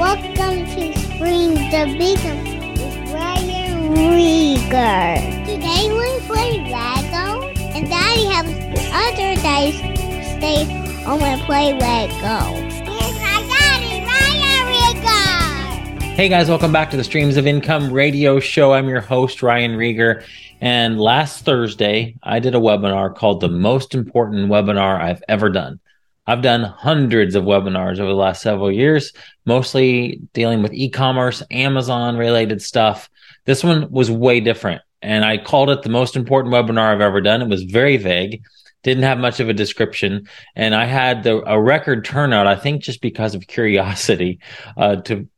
Welcome to Streams of Income with Ryan Rieger. Today we play Lego, and Daddy has other days stay home and play Lego. Here's my daddy, Ryan Rieger. Hey guys, welcome back to the Streams of Income radio show. I'm your host, Ryan Rieger. And last Thursday, I did a webinar called The Most Important Webinar I've Ever Done. I've done hundreds of webinars over the last several years, mostly dealing with e commerce, Amazon related stuff. This one was way different. And I called it the most important webinar I've ever done. It was very vague, didn't have much of a description. And I had the, a record turnout, I think just because of curiosity, uh, to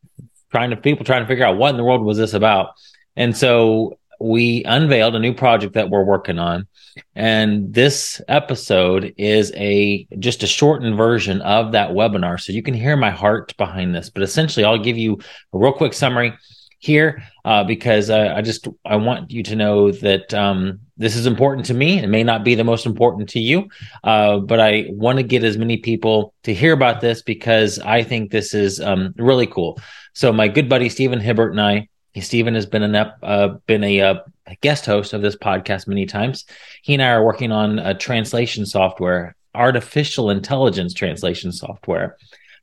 trying to people trying to figure out what in the world was this about. And so we unveiled a new project that we're working on. And this episode is a just a shortened version of that webinar. So you can hear my heart behind this. But essentially i'll give you a real quick summary here uh, because I, I, just i want you to know that um, this is important to me. It may not be the most important to you uh, but i want to get as many people to hear about this because i think this is um, really cool. So my good buddy stephen hibbert and i Stephen has been an uh, been a, uh, guest host of this podcast many times. He and I are working on a translation software, artificial intelligence translation software,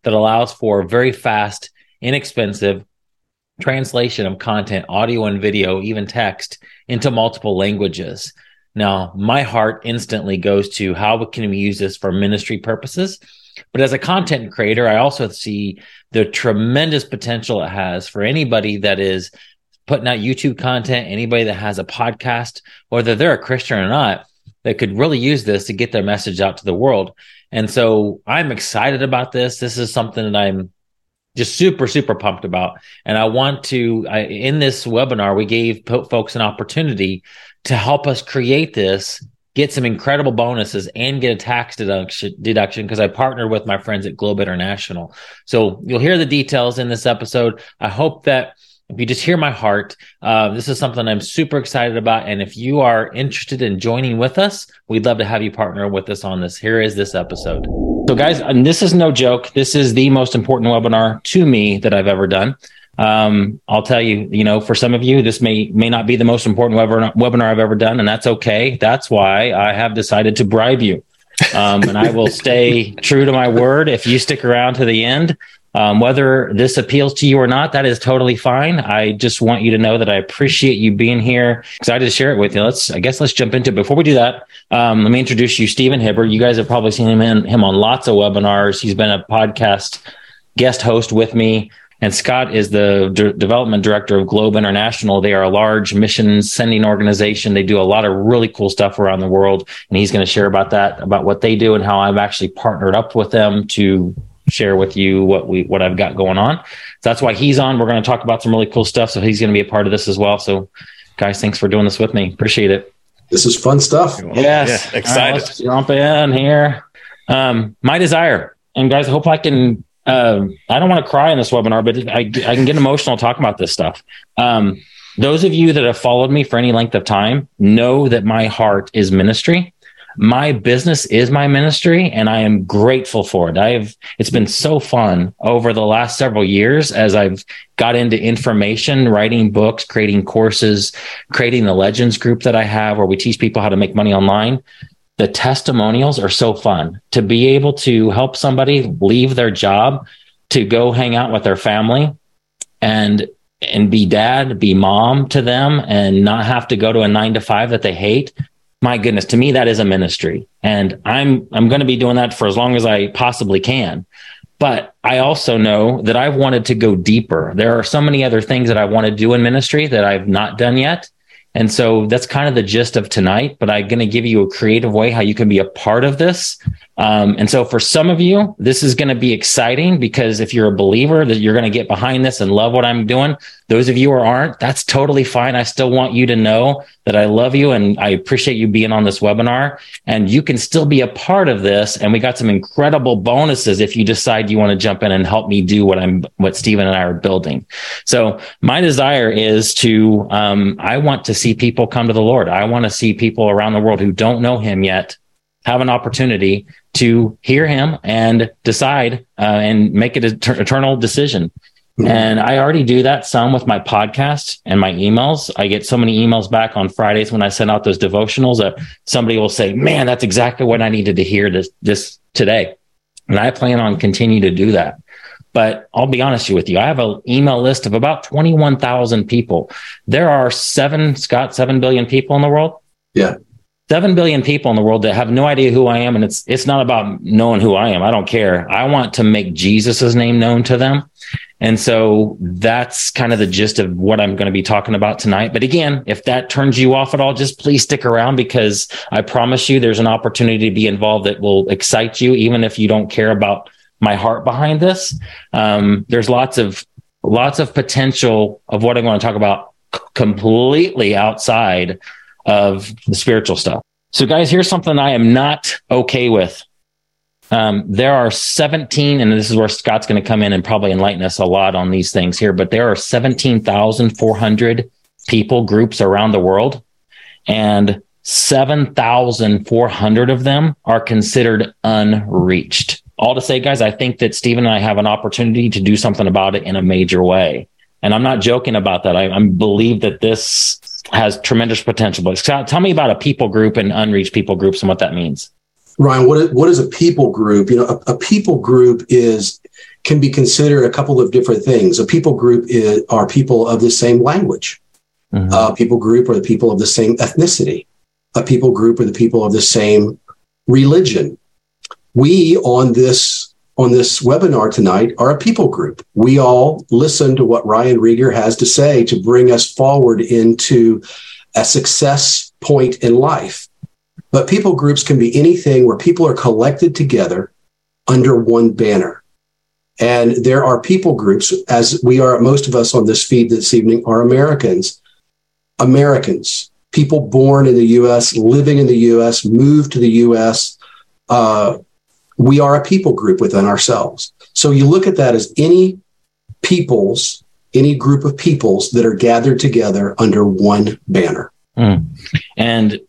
that allows for very fast, inexpensive translation of content, audio and video, even text, into multiple languages. Now, my heart instantly goes to how we can we use this for ministry purposes? But as a content creator, I also see the tremendous potential it has for anybody that is putting out YouTube content, anybody that has a podcast, whether they're a Christian or not, that could really use this to get their message out to the world. And so I'm excited about this. This is something that I'm just super, super pumped about. And I want to, I, in this webinar, we gave folks an opportunity to help us create this get some incredible bonuses and get a tax deduction deduction because I partnered with my friends at Globe International. So you'll hear the details in this episode. I hope that if you just hear my heart, uh, this is something I'm super excited about. And if you are interested in joining with us, we'd love to have you partner with us on this. Here is this episode. So, guys, and this is no joke. This is the most important webinar to me that I've ever done. Um, I'll tell you, you know, for some of you, this may may not be the most important webinar, webinar I've ever done, and that's okay. That's why I have decided to bribe you, um, and I will stay true to my word. If you stick around to the end, um, whether this appeals to you or not, that is totally fine. I just want you to know that I appreciate you being here. Excited to share it with you. Let's, I guess, let's jump into. It. Before we do that, um, let me introduce you, Stephen Hibbert. You guys have probably seen him in, him on lots of webinars. He's been a podcast guest host with me. And Scott is the d- development director of Globe International. They are a large mission sending organization. They do a lot of really cool stuff around the world. And he's going to share about that, about what they do and how I've actually partnered up with them to share with you what we, what I've got going on. So that's why he's on. We're going to talk about some really cool stuff. So he's going to be a part of this as well. So guys, thanks for doing this with me. Appreciate it. This is fun stuff. Yes. Yeah, excited. Right, let's jump in here. Um, my desire. And guys, I hope I can um, I don't want to cry in this webinar, but I, I can get emotional talking about this stuff. Um, those of you that have followed me for any length of time know that my heart is ministry. My business is my ministry, and I am grateful for it. I have it's been so fun over the last several years as I've got into information, writing books, creating courses, creating the Legends group that I have, where we teach people how to make money online the testimonials are so fun. To be able to help somebody leave their job to go hang out with their family and and be dad be mom to them and not have to go to a 9 to 5 that they hate my goodness to me that is a ministry. And i'm i'm going to be doing that for as long as i possibly can. But i also know that i've wanted to go deeper. There are so many other things that i want to do in ministry that i've not done yet and so that's kind of the gist of tonight, but I'm going to give you a creative way how you can be a part of this. Um, and so for some of you, this is going to be exciting because if you're a believer that you're going to get behind this and love what I'm doing, those of you who aren't, that's totally fine. I still want you to know that I love you and I appreciate you being on this webinar and you can still be a part of this. And we got some incredible bonuses if you decide you want to jump in and help me do what I'm, what Stephen and I are building. So my desire is to, um, I want to see people come to the Lord. I want to see people around the world who don't know him yet have an opportunity to hear him and decide uh, and make an eternal decision. Mm-hmm. And I already do that some with my podcast and my emails. I get so many emails back on Fridays when I send out those devotionals that somebody will say, "Man, that's exactly what I needed to hear this this today." And I plan on continue to do that. But I'll be honest with you, I have an email list of about 21,000 people. There are seven, Scott, 7 billion people in the world. Yeah. 7 billion people in the world that have no idea who I am. And it's, it's not about knowing who I am. I don't care. I want to make Jesus's name known to them. And so that's kind of the gist of what I'm going to be talking about tonight. But again, if that turns you off at all, just please stick around because I promise you there's an opportunity to be involved that will excite you, even if you don't care about my heart behind this. Um, there's lots of, lots of potential of what I'm going to talk about completely outside of the spiritual stuff. So guys, here's something I am not okay with um, there are 17, and this is where Scott's going to come in and probably enlighten us a lot on these things here, but there are 17,400 people groups around the world, and 7,400 of them are considered unreached. All to say, guys, I think that Stephen and I have an opportunity to do something about it in a major way. And I'm not joking about that. I, I believe that this has tremendous potential. But Scott, tell me about a people group and unreached people groups and what that means. Ryan, what is, what is a people group? You know, a, a, people group is can be considered a couple of different things. A people group is, are people of the same language. Mm-hmm. A people group are the people of the same ethnicity. A people group are the people of the same religion. We on this on this webinar tonight are a people group. We all listen to what Ryan Rieger has to say to bring us forward into a success point in life. But people groups can be anything where people are collected together under one banner. And there are people groups, as we are, most of us on this feed this evening are Americans. Americans, people born in the US, living in the US, moved to the US. Uh, we are a people group within ourselves. So you look at that as any peoples, any group of peoples that are gathered together under one banner. Mm. And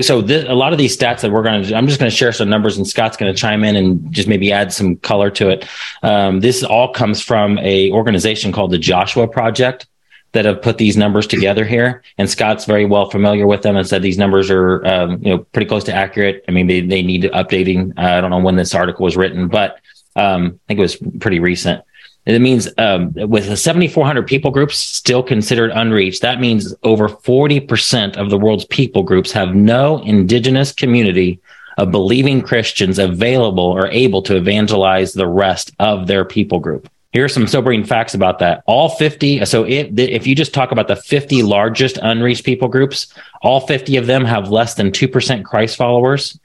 so this, a lot of these stats that we're going to, I'm just going to share some numbers and Scott's going to chime in and just maybe add some color to it. Um, this all comes from a organization called the Joshua Project that have put these numbers together here. And Scott's very well familiar with them and said these numbers are, um, you know, pretty close to accurate. I mean, they, they need updating. Uh, I don't know when this article was written, but um, I think it was pretty recent. It means um, with the 7,400 people groups still considered unreached, that means over 40% of the world's people groups have no indigenous community of believing Christians available or able to evangelize the rest of their people group. Here are some sobering facts about that. All 50, so if you just talk about the 50 largest unreached people groups, all 50 of them have less than 2% Christ followers.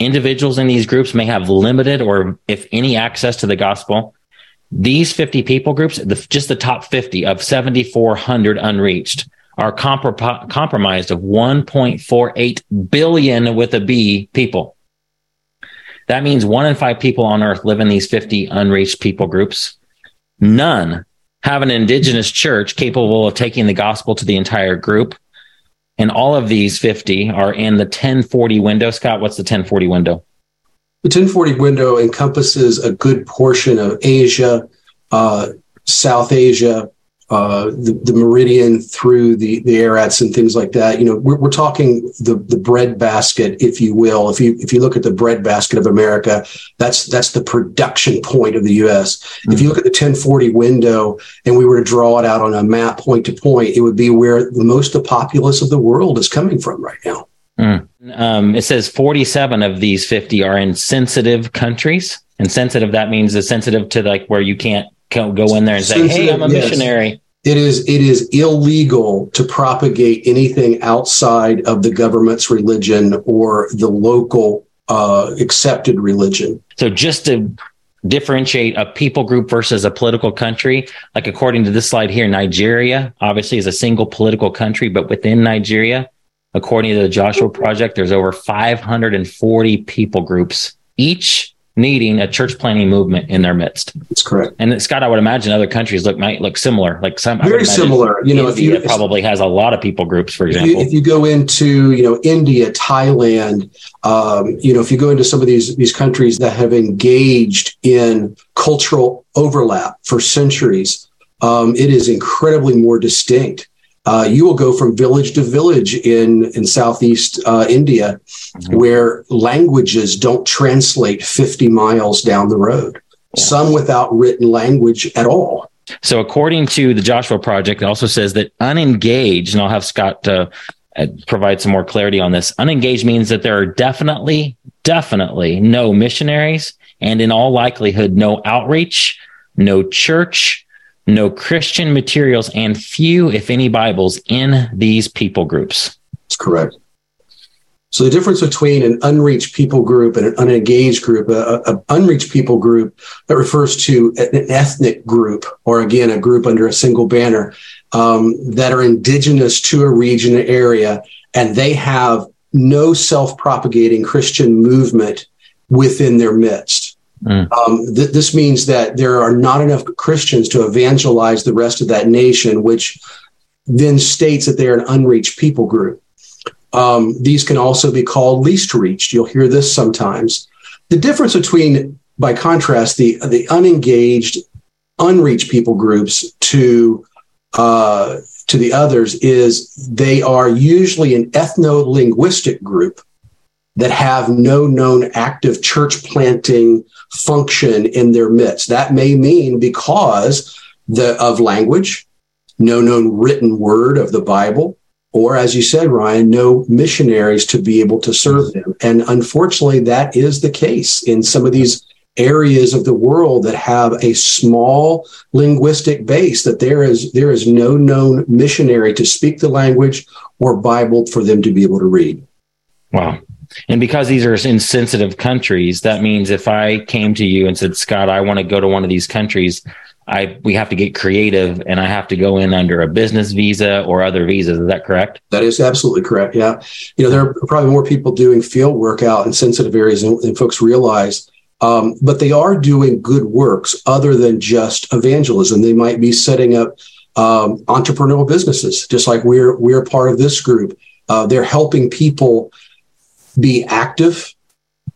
Individuals in these groups may have limited or, if any, access to the gospel. These 50 people groups, the, just the top 50 of 7,400 unreached, are comprom- compromised of 1.48 billion with a B people. That means one in five people on earth live in these 50 unreached people groups. None have an indigenous church capable of taking the gospel to the entire group. And all of these 50 are in the 1040 window. Scott, what's the 1040 window? The 1040 window encompasses a good portion of Asia, uh, South Asia, uh, the, the, meridian through the, the Arats and things like that. You know, we're, we're talking the, the bread basket, if you will. If you if you look at the bread basket of America, that's that's the production point of the U.S. Mm-hmm. If you look at the 1040 window and we were to draw it out on a map point to point, it would be where most of the populace of the world is coming from right now. Mm. Um, it says 47 of these 50 are in sensitive countries. And sensitive, that means is sensitive to like where you can't go in there and say, Hey, I'm a yes. missionary. It is, it is illegal to propagate anything outside of the government's religion or the local uh, accepted religion. So just to differentiate a people group versus a political country. Like according to this slide here, Nigeria obviously is a single political country, but within Nigeria, According to the Joshua Project, there's over 540 people groups, each needing a church planting movement in their midst. That's correct. And Scott, I would imagine other countries look might look similar. Like some very similar. You know, India if you probably has a lot of people groups, for example. If you, if you go into you know India, Thailand, um, you know, if you go into some of these these countries that have engaged in cultural overlap for centuries, um, it is incredibly more distinct. Uh, you will go from village to village in in southeast uh, India, mm-hmm. where languages don't translate 50 miles down the road. Yeah. Some without written language at all. So, according to the Joshua Project, it also says that unengaged, and I'll have Scott uh, provide some more clarity on this. Unengaged means that there are definitely, definitely no missionaries, and in all likelihood, no outreach, no church, no Christian materials, and few, if any, Bibles in these people groups. That's correct. So the difference between an unreached people group and an unengaged group, an unreached people group that refers to an ethnic group, or again, a group under a single banner um, that are indigenous to a region or area, and they have no self-propagating Christian movement within their midst. Mm. Um, th- this means that there are not enough Christians to evangelize the rest of that nation, which then states that they're an unreached people group. Um, these can also be called least reached. You'll hear this sometimes. The difference between, by contrast, the the unengaged, unreached people groups to uh, to the others is they are usually an ethno linguistic group that have no known active church planting function in their midst. That may mean because the, of language, no known written word of the Bible, or as you said, Ryan, no missionaries to be able to serve them. And unfortunately, that is the case in some of these areas of the world that have a small linguistic base that there is there is no known missionary to speak the language or bible for them to be able to read wow and because these are insensitive countries, that means if I came to you and said, Scott, I want to go to one of these countries, I we have to get creative and I have to go in under a business visa or other visas. Is that correct? That is absolutely correct. Yeah. You know, there are probably more people doing field work out in sensitive areas than, than folks realize. Um, but they are doing good works other than just evangelism. They might be setting up um, entrepreneurial businesses, just like we're we're part of this group. Uh, they're helping people be active,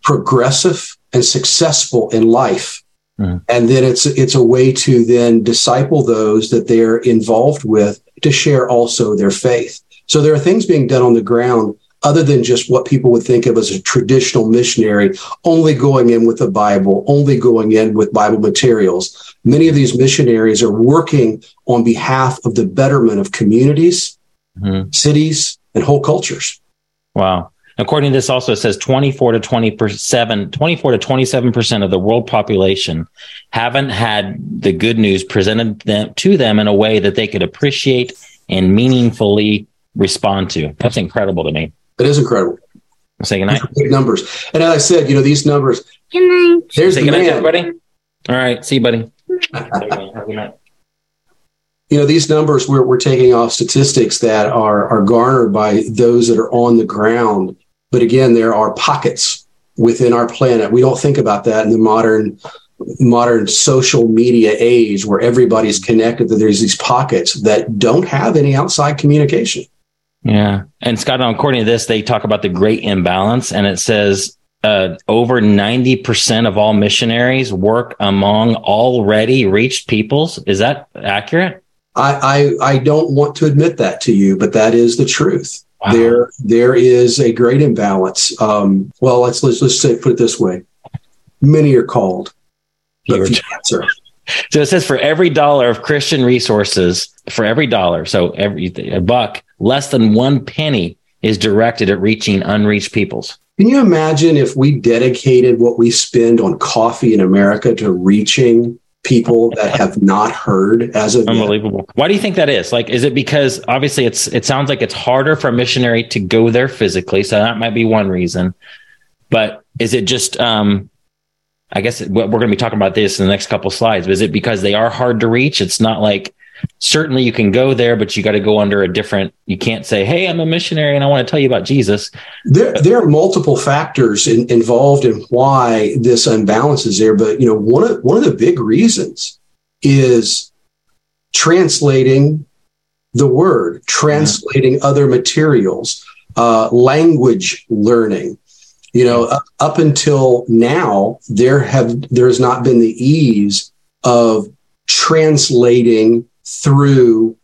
progressive, and successful in life. Mm. And then it's it's a way to then disciple those that they're involved with to share also their faith. So there are things being done on the ground other than just what people would think of as a traditional missionary, only going in with the Bible, only going in with Bible materials. Many of these missionaries are working on behalf of the betterment of communities, mm-hmm. cities, and whole cultures. Wow. According to this, also it says 24 to 27, 24 to 27 percent of the world population haven't had the good news presented them to them in a way that they could appreciate and meaningfully respond to. That's incredible to me. It is incredible. Say goodnight. Big numbers, and as I said, you know these numbers. Good night. There's Say the good night, everybody. All right, see you, buddy. Have a night you know these numbers we're, we're taking off statistics that are are garnered by those that are on the ground but again, there are pockets within our planet. We don't think about that in the modern modern social media age where everybody's connected that there's these pockets that don't have any outside communication. Yeah. And Scott, according to this, they talk about the great imbalance and it says uh, over 90% of all missionaries work among already reached peoples. Is that accurate? I, I, I don't want to admit that to you, but that is the truth. Wow. There, there is a great imbalance. Um, well, let's let's let's say put it this way: many are called, but few answer. So it says for every dollar of Christian resources, for every dollar, so every a buck, less than one penny is directed at reaching unreached peoples. Can you imagine if we dedicated what we spend on coffee in America to reaching people that have not heard as of unbelievable. Yet. Why do you think that is? Like, is it because obviously it's it sounds like it's harder for a missionary to go there physically, so that might be one reason. But is it just um I guess we're going to be talking about this in the next couple slides. Is it because they are hard to reach? It's not like certainly you can go there, but you got to go under a different. You can't say, "Hey, I'm a missionary and I want to tell you about Jesus." There, there are multiple factors in, involved in why this unbalance is there, but you know, one of one of the big reasons is translating the word, translating yeah. other materials, uh, language learning. You know, up, up until now, there have there has not been the ease of translating through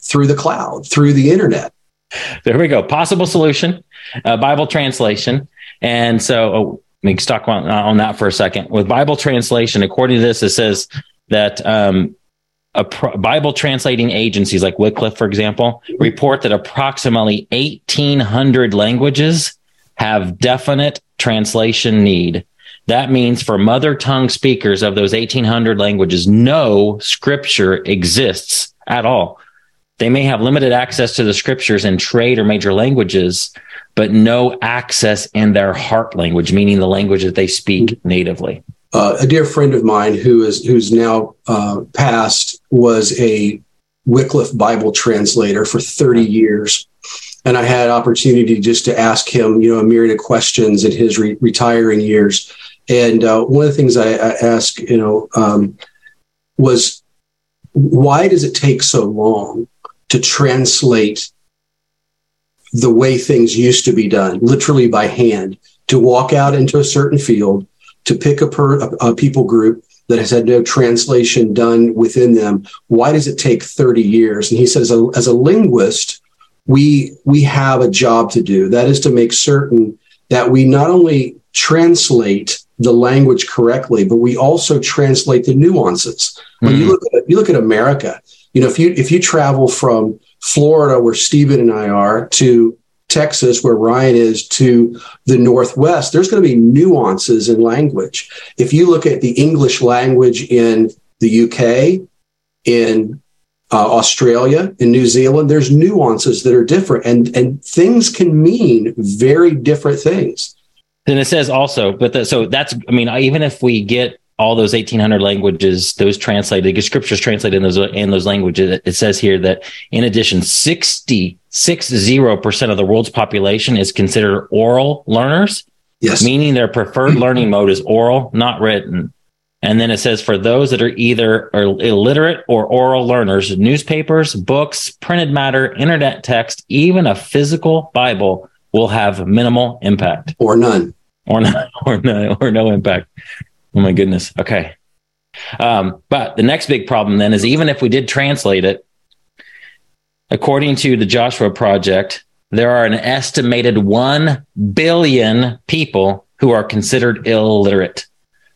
through the cloud, through the internet. There we go. Possible solution, uh, Bible translation. And so, oh, let me talk on, on, that for a second. With Bible translation, according to this, it says that um, Pro- Bible translating agencies like Wycliffe, for example, report that approximately 1,800 languages have definite translation need. That means for mother tongue speakers of those 1,800 languages, no scripture exists at all. They may have limited access to the scriptures in trade or major languages, but no access in their heart language, meaning the language that they speak natively. Uh, a dear friend of mine who is who's now uh, passed was a Wycliffe Bible translator for 30 years. And I had opportunity just to ask him, you know, a myriad of questions in his re- retiring years. And uh, one of the things I, I asked, you know, um, was why does it take so long to translate the way things used to be done, literally by hand, to walk out into a certain field, to pick a, per, a, a people group that has had no translation done within them. Why does it take 30 years? And he says, as a, as a linguist, we, we have a job to do. That is to make certain that we not only translate the language correctly, but we also translate the nuances. When mm-hmm. you look at you look at America, you know, if you if you travel from Florida, where Stephen and I are, to Texas, where Ryan is, to the Northwest, there's going to be nuances in language. If you look at the English language in the UK, in uh, Australia, in New Zealand, there's nuances that are different, and and things can mean very different things. Then it says also, but the, so that's I mean, even if we get all those 1800 languages, those translated, the scriptures translated in those, in those languages, it says here that in addition, 60, 60% of the world's population is considered oral learners. Yes. Meaning their preferred learning mode is oral, not written. And then it says for those that are either illiterate or oral learners, newspapers, books, printed matter, internet text, even a physical Bible will have minimal impact. Or none. Or no, or no, or no impact. Oh my goodness. Okay. Um, but the next big problem then is even if we did translate it, according to the Joshua Project, there are an estimated 1 billion people who are considered illiterate.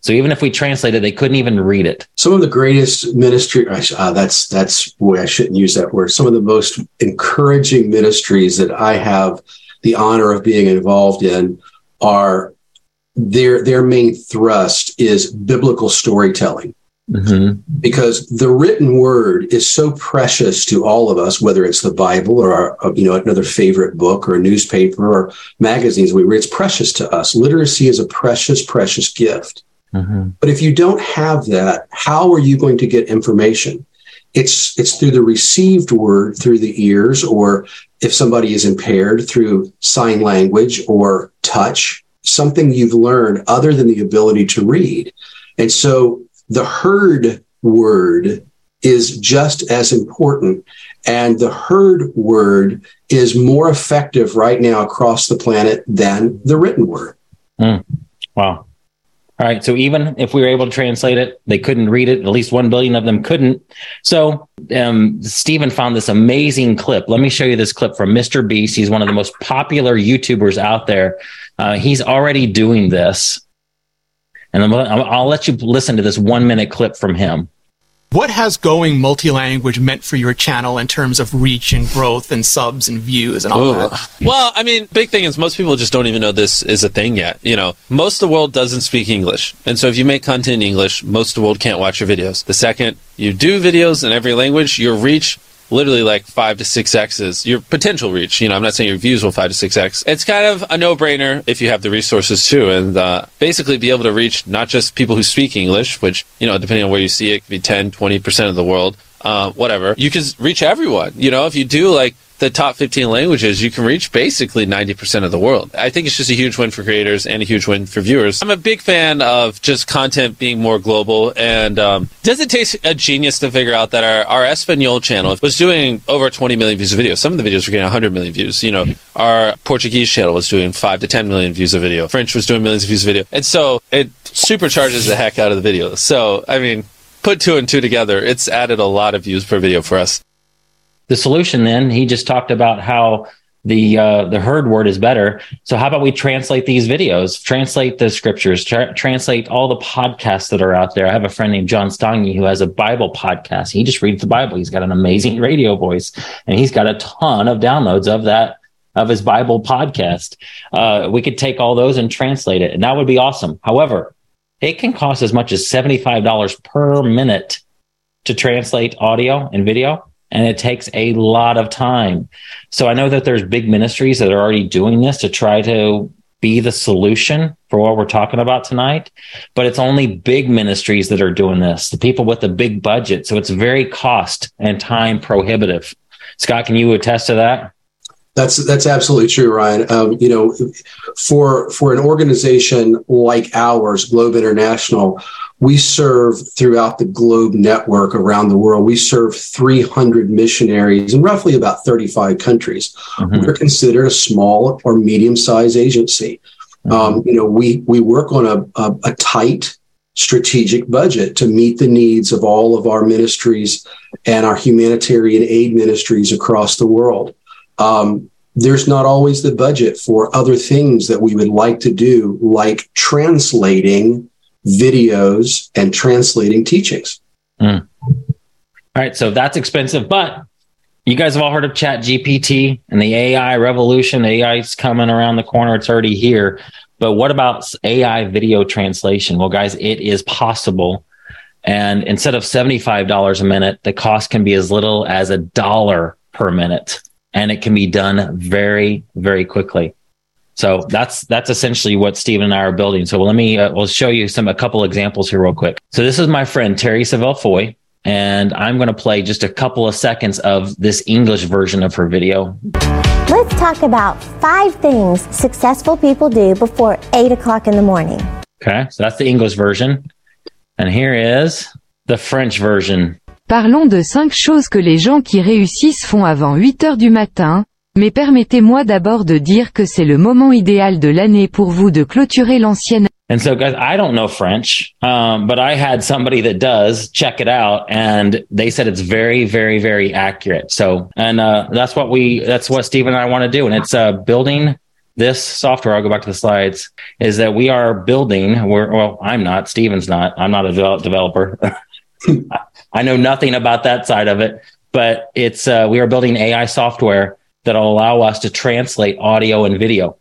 So even if we translate it, they couldn't even read it. Some of the greatest ministry, uh, that's, that's, boy, I shouldn't use that word. Some of the most encouraging ministries that I have the honor of being involved in are their their main thrust is biblical storytelling. Mm-hmm. Because the written word is so precious to all of us, whether it's the Bible or our, you know another favorite book or a newspaper or magazines we read. It's precious to us. Literacy is a precious, precious gift. Mm-hmm. But if you don't have that, how are you going to get information? It's it's through the received word through the ears, or if somebody is impaired through sign language or touch something you've learned other than the ability to read. And so the heard word is just as important. And the heard word is more effective right now across the planet than the written word. Mm. Wow. All right. So even if we were able to translate it, they couldn't read it. At least 1 billion of them couldn't. So um, Stephen found this amazing clip. Let me show you this clip from Mr. Beast. He's one of the most popular YouTubers out there. Uh, he's already doing this. And i I'll let you listen to this one minute clip from him. What has going multi-language meant for your channel in terms of reach and growth and subs and views and all Ooh. that? Well, I mean, big thing is most people just don't even know this is a thing yet. You know, most of the world doesn't speak English. And so if you make content in English, most of the world can't watch your videos. The second you do videos in every language, your reach literally like five to six X's. Your potential reach, you know, I'm not saying your views will five to six X. It's kind of a no brainer if you have the resources too. And uh, basically be able to reach not just people who speak English, which, you know, depending on where you see it, could be 10, 20% of the world, uh, whatever. You can reach everyone. You know, if you do like the top 15 languages, you can reach basically 90% of the world. I think it's just a huge win for creators and a huge win for viewers. I'm a big fan of just content being more global. And um, does it take a genius to figure out that our, our Espanol channel was doing over 20 million views of video? Some of the videos were getting 100 million views. You know, our Portuguese channel was doing 5 to 10 million views of video. French was doing millions of views of video. And so it supercharges the heck out of the video. So, I mean, put two and two together, it's added a lot of views per video for us. The solution then, he just talked about how the uh, the heard word is better. So how about we translate these videos, translate the scriptures, tra- translate all the podcasts that are out there. I have a friend named John Stange who has a Bible podcast. He just reads the Bible. He's got an amazing radio voice, and he's got a ton of downloads of that of his Bible podcast. Uh, we could take all those and translate it, and that would be awesome. However, it can cost as much as seventy five dollars per minute to translate audio and video and it takes a lot of time. So I know that there's big ministries that are already doing this to try to be the solution for what we're talking about tonight, but it's only big ministries that are doing this, the people with the big budget. So it's very cost and time prohibitive. Scott, can you attest to that? That's that's absolutely true, Ryan. Um, you know, for for an organization like ours, Globe International, we serve throughout the globe network around the world. We serve 300 missionaries in roughly about 35 countries. Mm-hmm. We're considered a small or medium sized agency. Mm-hmm. Um, you know, we we work on a, a, a tight strategic budget to meet the needs of all of our ministries and our humanitarian aid ministries across the world. Um, there's not always the budget for other things that we would like to do, like translating videos and translating teachings. Mm. All right, so that's expensive, but you guys have all heard of Chat GPT and the AI revolution. AI is coming around the corner; it's already here. But what about AI video translation? Well, guys, it is possible. And instead of $75 a minute, the cost can be as little as a dollar per minute. And it can be done very, very quickly. So that's that's essentially what Stephen and I are building. So let me uh, we'll show you some a couple examples here real quick. So this is my friend Terri Savelle Foy, and I'm going to play just a couple of seconds of this English version of her video. Let's talk about five things successful people do before eight o'clock in the morning. Okay, so that's the English version, and here is the French version. Parlons de cinq choses que les gens qui réussissent font avant 8 heures du matin, Mais permettez-moi d'abord de dire que c'est le moment idéal de l'année pour vous de clôturer l'ancienne And so, guys, I don't know French, um, but I had somebody that does check it out, and they said it's very, very, very accurate. So, and uh, that's what we, that's what Steve and I want to do, and it's uh, building this software. I'll go back to the slides. Is that we are building? We're well, I'm not. Steven's not. I'm not a developer. I know nothing about that side of it, but it's uh, we are building AI software that'll allow us to translate audio and video.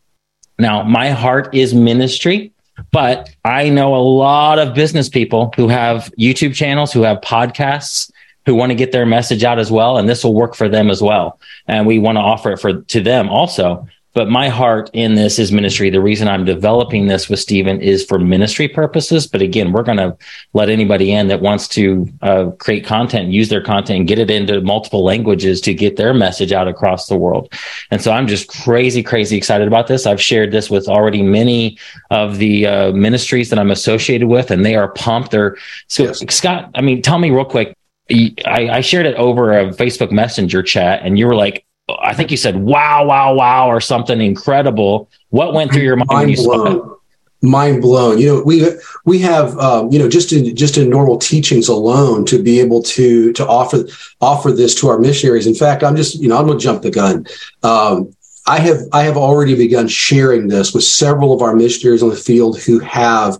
Now, my heart is ministry, but I know a lot of business people who have YouTube channels, who have podcasts, who want to get their message out as well. And this will work for them as well. And we want to offer it for to them also. But my heart in this is ministry. The reason I'm developing this with Stephen is for ministry purposes. But again, we're going to let anybody in that wants to uh, create content, use their content, and get it into multiple languages to get their message out across the world. And so I'm just crazy, crazy excited about this. I've shared this with already many of the uh, ministries that I'm associated with, and they are pumped. They're so yes. Scott. I mean, tell me real quick. I, I shared it over a Facebook Messenger chat, and you were like, I think you said wow, wow, wow, or something incredible. What went through your mind, mind when you blown. saw? Mind blown. You know, we we have um, you know just in just in normal teachings alone to be able to to offer offer this to our missionaries. In fact, I'm just you know I'm going to jump the gun. Um, I have I have already begun sharing this with several of our missionaries on the field who have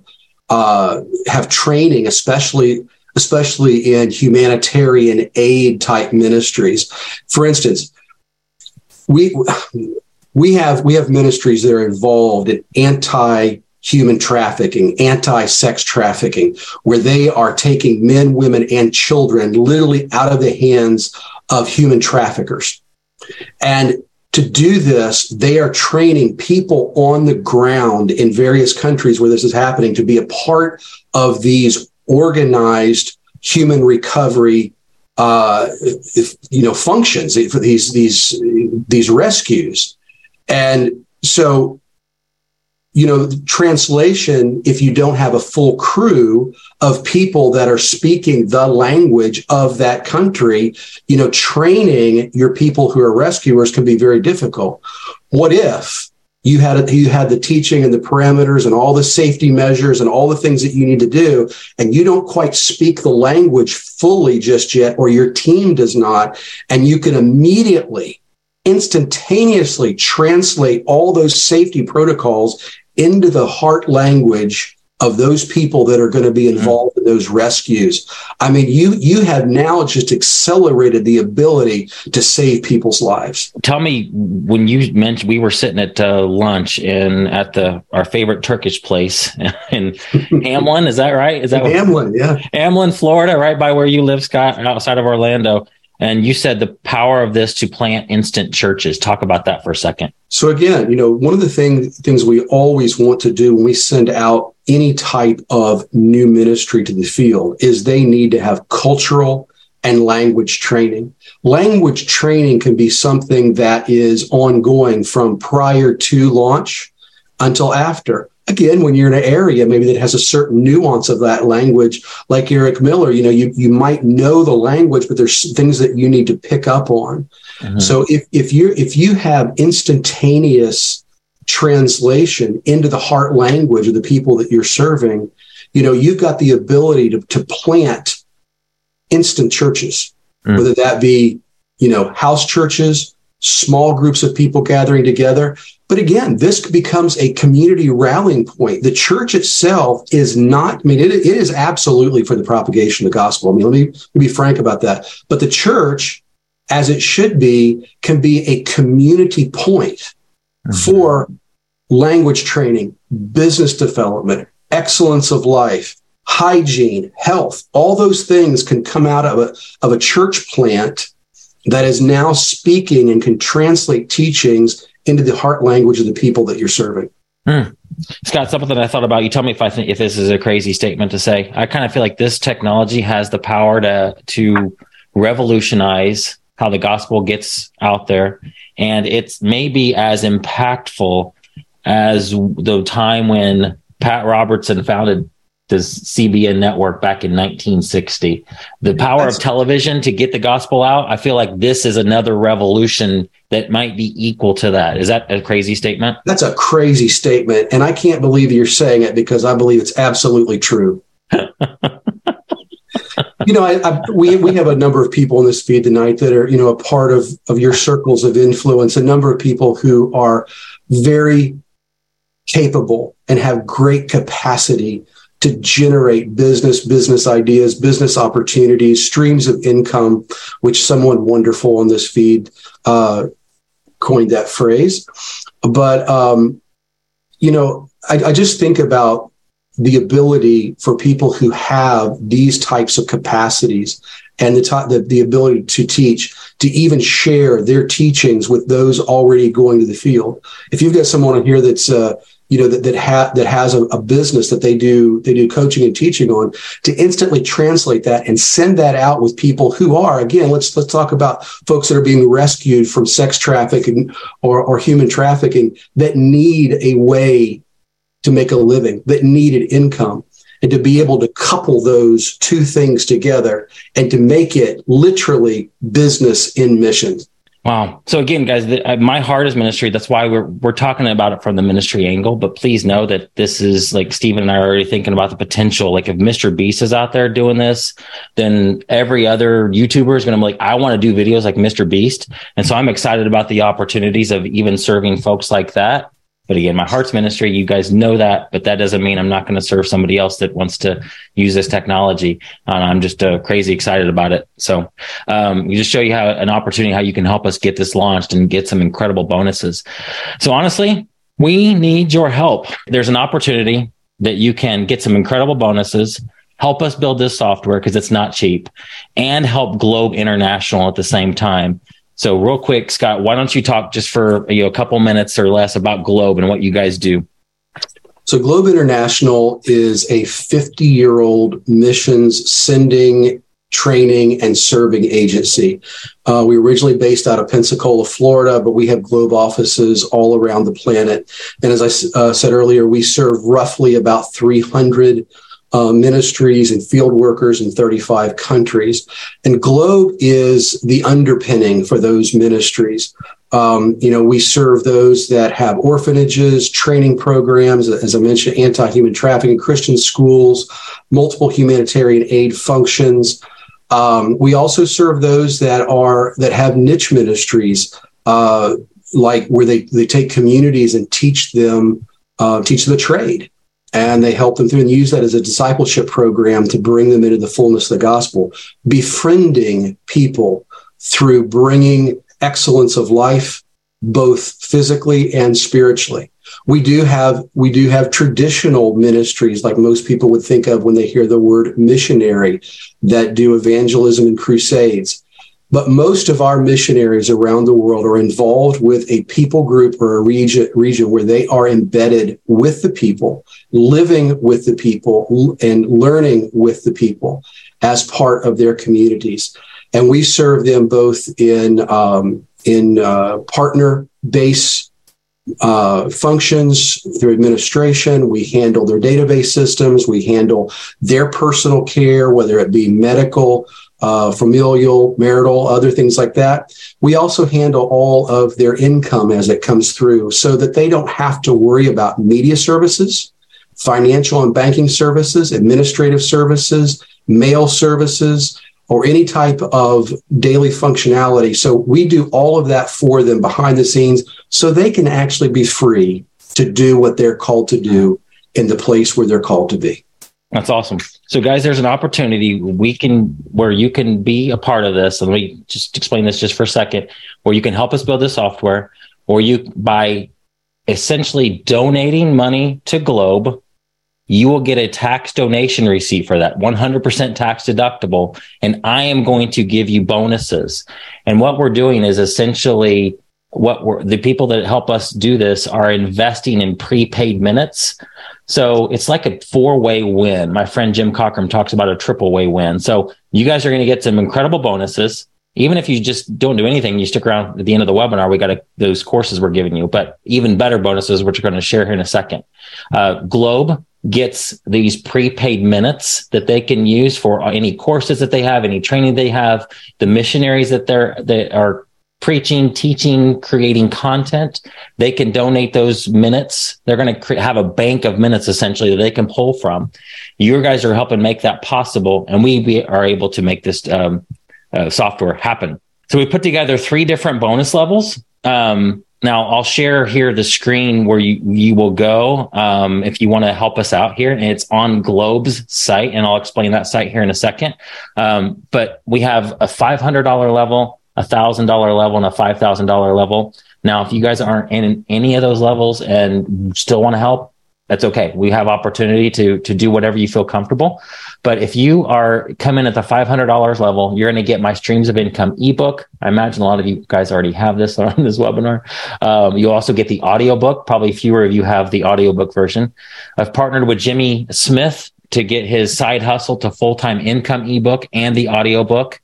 uh, have training, especially especially in humanitarian aid type ministries. For instance, we we have we have ministries that are involved in anti human trafficking, anti sex trafficking, where they are taking men, women, and children literally out of the hands of human traffickers. And to do this, they are training people on the ground in various countries where this is happening to be a part of these organized human recovery uh, you know functions for these these these rescues. And so you know translation if you don't have a full crew of people that are speaking the language of that country you know training your people who are rescuers can be very difficult. What if you had you had the teaching and the parameters and all the safety measures and all the things that you need to do and you don't quite speak the language fully just yet or your team does not and you can immediately instantaneously translate all those safety protocols into the heart language of those people that are going to be mm-hmm. involved in those rescues. I mean, you you have now just accelerated the ability to save people's lives. Tell me when you mentioned we were sitting at uh, lunch in at the our favorite Turkish place in Hamlin. Is that right? Is that Hamlin? Yeah, Hamlin, Florida, right by where you live, Scott, outside of Orlando. And you said the power of this to plant instant churches. Talk about that for a second. So again, you know, one of the thing, things we always want to do when we send out any type of new ministry to the field is they need to have cultural and language training. Language training can be something that is ongoing from prior to launch until after again, when you're in an area maybe that has a certain nuance of that language, like Eric Miller, you know, you, you might know the language, but there's things that you need to pick up on. Mm-hmm. So if, if you if you have instantaneous translation into the heart language of the people that you're serving, you know, you've got the ability to, to plant instant churches, mm-hmm. whether that be, you know, house churches, small groups of people gathering together. But again, this becomes a community rallying point. The church itself is not, I mean, it, it is absolutely for the propagation of the gospel. I mean, let me, let me be frank about that. But the church, as it should be, can be a community point mm-hmm. for language training, business development, excellence of life, hygiene, health. All those things can come out of a, of a church plant that is now speaking and can translate teachings into the heart language of the people that you're serving. Mm. Scott, something I thought about. You tell me if I think if this is a crazy statement to say. I kind of feel like this technology has the power to to revolutionize how the gospel gets out there, and it's maybe as impactful as the time when Pat Robertson founded this CBN network back in 1960. The power That's, of television to get the gospel out. I feel like this is another revolution that might be equal to that. Is that a crazy statement? That's a crazy statement. And I can't believe you're saying it because I believe it's absolutely true. you know, I, I, we we have a number of people in this feed tonight that are, you know, a part of of your circles of influence. A number of people who are very capable and have great capacity to generate business, business ideas, business opportunities, streams of income, which someone wonderful on this feed uh, coined that phrase. But, um, you know, I, I just think about the ability for people who have these types of capacities and the, t- the, the ability to teach to even share their teachings with those already going to the field. If you've got someone on here that's uh, you know that that, ha- that has a, a, business that they do they do coaching and teaching on to instantly translate that and send that out with people who are again let's let's talk about folks that are being rescued from sex trafficking or, or human trafficking that need a way to make a living that needed income and to be able to couple those two things together and to make it literally business in mission Wow. So again, guys, the, uh, my heart is ministry. That's why we're we're talking about it from the ministry angle. But please know that this is like Stephen and I are already thinking about the potential. Like if Mr. Beast is out there doing this, then every other YouTuber is going to be like, I want to do videos like Mr. Beast. And so I'm excited about the opportunities of even serving folks like that. But again, my heart's ministry, you guys know that, but that doesn't mean I'm not going to serve somebody else that wants to use this technology. And I'm just uh, crazy excited about it. So, um, you just show you how an opportunity, how you can help us get this launched and get some incredible bonuses. So honestly, we need your help. There's an opportunity that you can get some incredible bonuses, help us build this software because it's not cheap and help Globe International at the same time. So, real quick, Scott, why don't you talk just for you know, a couple minutes or less about Globe and what you guys do? So, Globe International is a 50 year old missions sending, training, and serving agency. Uh, we were originally based out of Pensacola, Florida, but we have Globe offices all around the planet. And as I uh, said earlier, we serve roughly about 300 uh, ministries and field workers in 35 countries. And Globe is the underpinning for those ministries. Um, you know, we serve those that have orphanages, training programs, as I mentioned, anti-human trafficking, Christian schools, multiple humanitarian aid functions. Um, we also serve those that are that have niche ministries, uh, like where they they take communities and teach them uh, teach the trade, and they help them through and use that as a discipleship program to bring them into the fullness of the gospel, befriending people through bringing excellence of life, both physically and spiritually. We do have we do have traditional ministries like most people would think of when they hear the word missionary that do evangelism and crusades. But most of our missionaries around the world are involved with a people group or a region, region where they are embedded with the people, living with the people, and learning with the people as part of their communities and we serve them both in um, in uh, partner base uh, functions through administration. We handle their database systems. We handle their personal care, whether it be medical, uh, familial, marital, other things like that. We also handle all of their income as it comes through so that they don't have to worry about media services, financial and banking services, administrative services, mail services, or any type of daily functionality. So we do all of that for them behind the scenes so they can actually be free to do what they're called to do in the place where they're called to be. That's awesome. So guys, there's an opportunity we can where you can be a part of this. And let me just explain this just for a second, where you can help us build the software or you by essentially donating money to Globe you will get a tax donation receipt for that 100% tax deductible and i am going to give you bonuses and what we're doing is essentially what we're the people that help us do this are investing in prepaid minutes. So it's like a four-way win. My friend jim cockrum talks about a triple way win. So you guys are going to get some incredible bonuses. Even if you just don't do anything, you stick around at the end of the webinar, we got a, those courses we're giving you, but even better bonuses, which we're going to share here in a second. Uh, Globe gets these prepaid minutes that they can use for any courses that they have, any training they have, the missionaries that they're that are preaching, teaching, creating content. They can donate those minutes. They're going to cre- have a bank of minutes essentially that they can pull from. You guys are helping make that possible, and we are able to make this um, uh, software happen. So we put together three different bonus levels. Um, now I'll share here the screen where you you will go um, if you want to help us out here, and it's on Globe's site, and I'll explain that site here in a second. Um, but we have a five hundred dollar level, a thousand dollar level, and a five thousand dollar level. Now, if you guys aren't in any of those levels and still want to help, that's okay. We have opportunity to to do whatever you feel comfortable. But if you are coming at the five hundred dollars level, you're going to get my streams of income ebook. I imagine a lot of you guys already have this on this webinar. Um, you also get the audiobook. Probably fewer of you have the audiobook version. I've partnered with Jimmy Smith to get his side hustle to full time income ebook and the audiobook.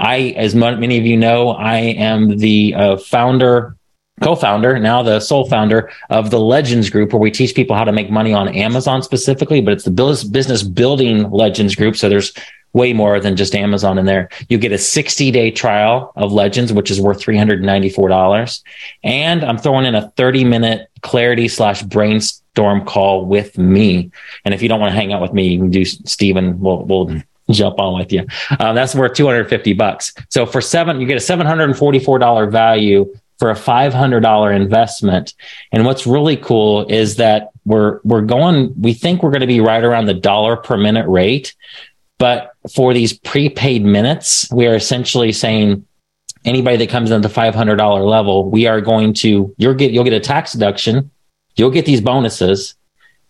I, as many of you know, I am the uh, founder co-founder, now the sole founder of the Legends Group, where we teach people how to make money on Amazon specifically, but it's the business building Legends Group. So there's way more than just Amazon in there. You get a 60 day trial of Legends, which is worth $394. And I'm throwing in a 30 minute clarity slash brainstorm call with me. And if you don't want to hang out with me, you can do Stephen. We'll, we'll jump on with you. Um, that's worth 250 bucks. So for seven, you get a $744 value for a $500 investment. And what's really cool is that we're, we're going, we think we're going to be right around the dollar per minute rate. But for these prepaid minutes, we are essentially saying anybody that comes in the $500 level, we are going to, you'll get, you'll get a tax deduction. You'll get these bonuses.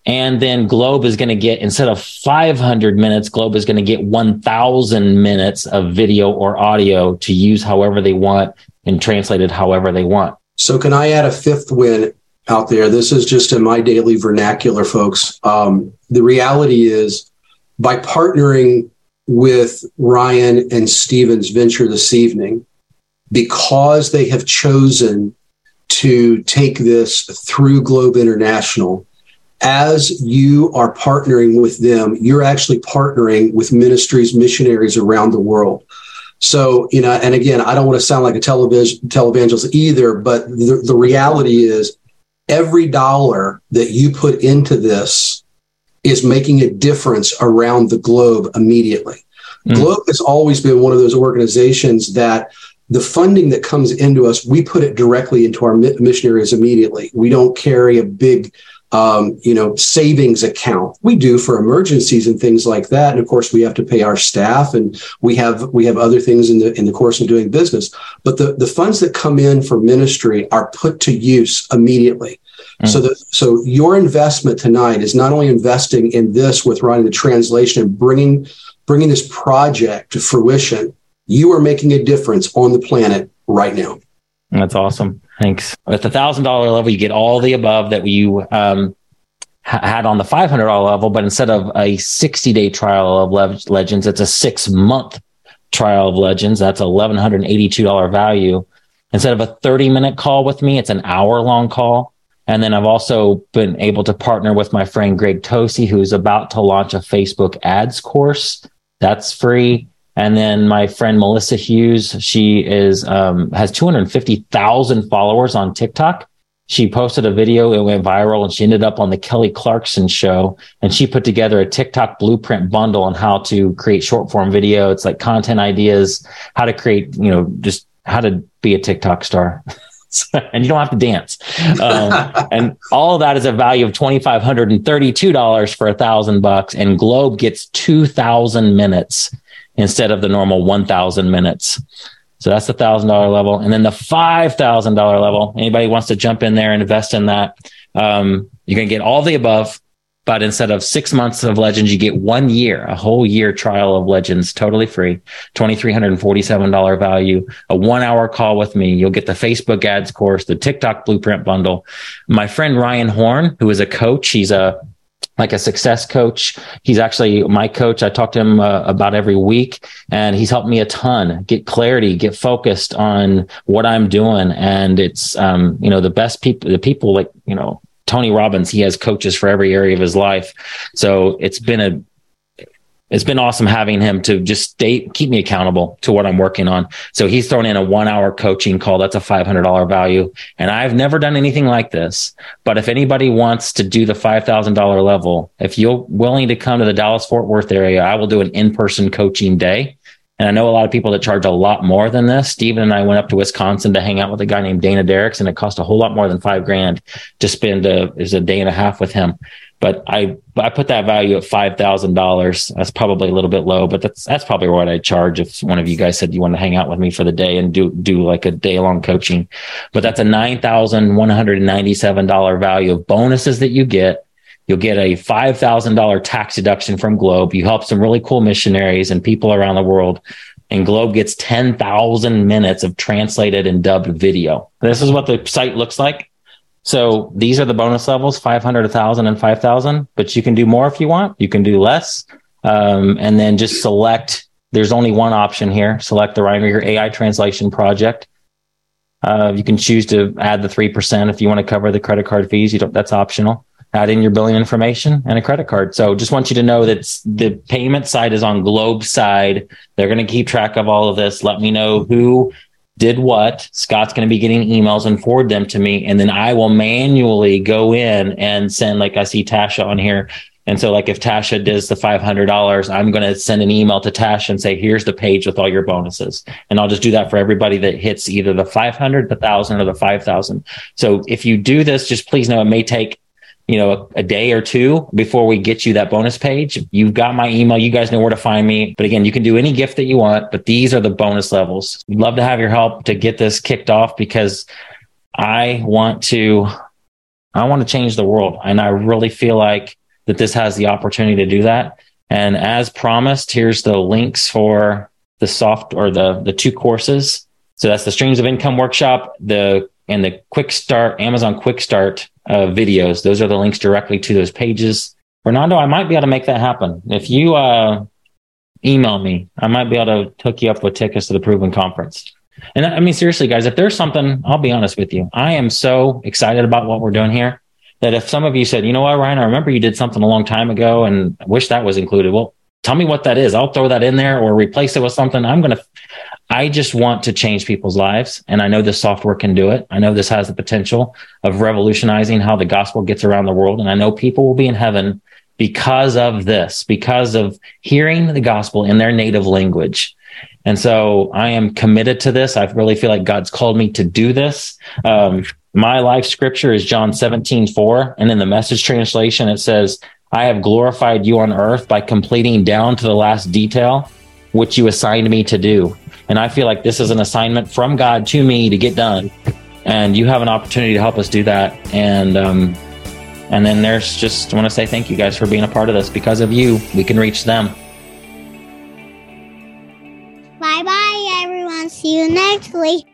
And then Globe is going to get, instead of 500 minutes, Globe is going to get 1000 minutes of video or audio to use however they want and translate it however they want. So, can I add a fifth win out there? This is just in my daily vernacular, folks. Um, the reality is by partnering with Ryan and Stephen's venture this evening, because they have chosen to take this through Globe International, as you are partnering with them, you're actually partnering with ministries, missionaries around the world. So, you know, and again, I don't want to sound like a television televangelist either, but the, the reality is every dollar that you put into this is making a difference around the globe immediately. Mm. Globe has always been one of those organizations that the funding that comes into us, we put it directly into our missionaries immediately. We don't carry a big um, you know, savings account. We do for emergencies and things like that. And of course, we have to pay our staff, and we have we have other things in the in the course of doing business. But the the funds that come in for ministry are put to use immediately. Mm. So that so your investment tonight is not only investing in this with writing the translation and bringing bringing this project to fruition. You are making a difference on the planet right now. That's awesome. Thanks. At the thousand dollar level, you get all the above that you um, ha- had on the five hundred dollar level, but instead of a sixty day trial of Le- Legends, it's a six month trial of Legends. That's eleven hundred eighty two dollar value. Instead of a thirty minute call with me, it's an hour long call. And then I've also been able to partner with my friend Greg Tosi, who's about to launch a Facebook ads course. That's free. And then my friend Melissa Hughes, she is um, has 250,000 followers on TikTok. She posted a video, it went viral, and she ended up on the Kelly Clarkson show. And she put together a TikTok blueprint bundle on how to create short form video. It's like content ideas, how to create, you know, just how to be a TikTok star. and you don't have to dance. Um, and all of that is a value of twenty five hundred and thirty two dollars for a thousand bucks. And Globe gets two thousand minutes instead of the normal 1000 minutes. So that's the thousand dollar level. And then the five thousand dollar level, anybody wants to jump in there and invest in that. Um, you're going to get all the above, but instead of six months of legends, you get one year, a whole year trial of legends, totally free, $2,347 value, a one hour call with me. You'll get the Facebook ads course, the TikTok blueprint bundle. My friend Ryan Horn, who is a coach, he's a like a success coach. He's actually my coach. I talk to him uh, about every week and he's helped me a ton get clarity, get focused on what I'm doing. And it's, um, you know, the best people, the people like, you know, Tony Robbins, he has coaches for every area of his life. So it's been a it's been awesome having him to just stay keep me accountable to what I'm working on. So he's thrown in a one hour coaching call. That's a $500 value. And I've never done anything like this. But if anybody wants to do the $5,000 level, if you're willing to come to the Dallas Fort Worth area, I will do an in person coaching day. And I know a lot of people that charge a lot more than this. Stephen and I went up to Wisconsin to hang out with a guy named Dana Derricks and it cost a whole lot more than five grand to spend a, is a day and a half with him but I I put that value at five thousand dollars. That's probably a little bit low, but that's that's probably what I'd charge if one of you guys said you want to hang out with me for the day and do do like a day long coaching. But that's a nine thousand one hundred ninety seven dollar value of bonuses that you get. You'll get a five thousand dollar tax deduction from Globe. You help some really cool missionaries and people around the world. And Globe gets 10,000 minutes of translated and dubbed video. This is what the site looks like. So these are the bonus levels 500, 1,000, and 5,000. But you can do more if you want. You can do less. Um, and then just select, there's only one option here select the Ryan Rieger AI translation project. Uh, you can choose to add the 3% if you want to cover the credit card fees. You don't, that's optional. Add in your billing information and a credit card. So just want you to know that the payment side is on Globe side. They're going to keep track of all of this. Let me know who did what. Scott's going to be getting emails and forward them to me. And then I will manually go in and send, like I see Tasha on here. And so, like if Tasha does the $500, I'm going to send an email to Tasha and say, here's the page with all your bonuses. And I'll just do that for everybody that hits either the 500, the 1000 or the 5000. So if you do this, just please know it may take you know, a, a, day or two before we get you that bonus page. You've got my email. You guys know where to find me. But again, you can do any gift that you want, but these are the bonus levels. We'd love to have your help to get this kicked off because I want to, I want to change the world. And I really feel like that this has the opportunity to do that. And as promised, here's the links for the soft or the, the two courses. So that's the streams of income workshop, the and the quick start, Amazon quick start uh, videos. Those are the links directly to those pages. Fernando, I might be able to make that happen. If you uh, email me, I might be able to hook you up with tickets to the Proven Conference. And I mean, seriously, guys, if there's something, I'll be honest with you. I am so excited about what we're doing here that if some of you said, you know what, Ryan, I remember you did something a long time ago and I wish that was included. Well, tell me what that is. I'll throw that in there or replace it with something. I'm going to, I just want to change people's lives. And I know this software can do it. I know this has the potential of revolutionizing how the gospel gets around the world. And I know people will be in heaven because of this, because of hearing the gospel in their native language. And so I am committed to this. I really feel like God's called me to do this. Um, my life scripture is John 17, 4. And in the message translation, it says, I have glorified you on earth by completing down to the last detail, which you assigned me to do. And I feel like this is an assignment from God to me to get done. And you have an opportunity to help us do that. And, um, and then there's just I want to say thank you guys for being a part of this. Because of you, we can reach them. Bye bye, everyone. See you next week.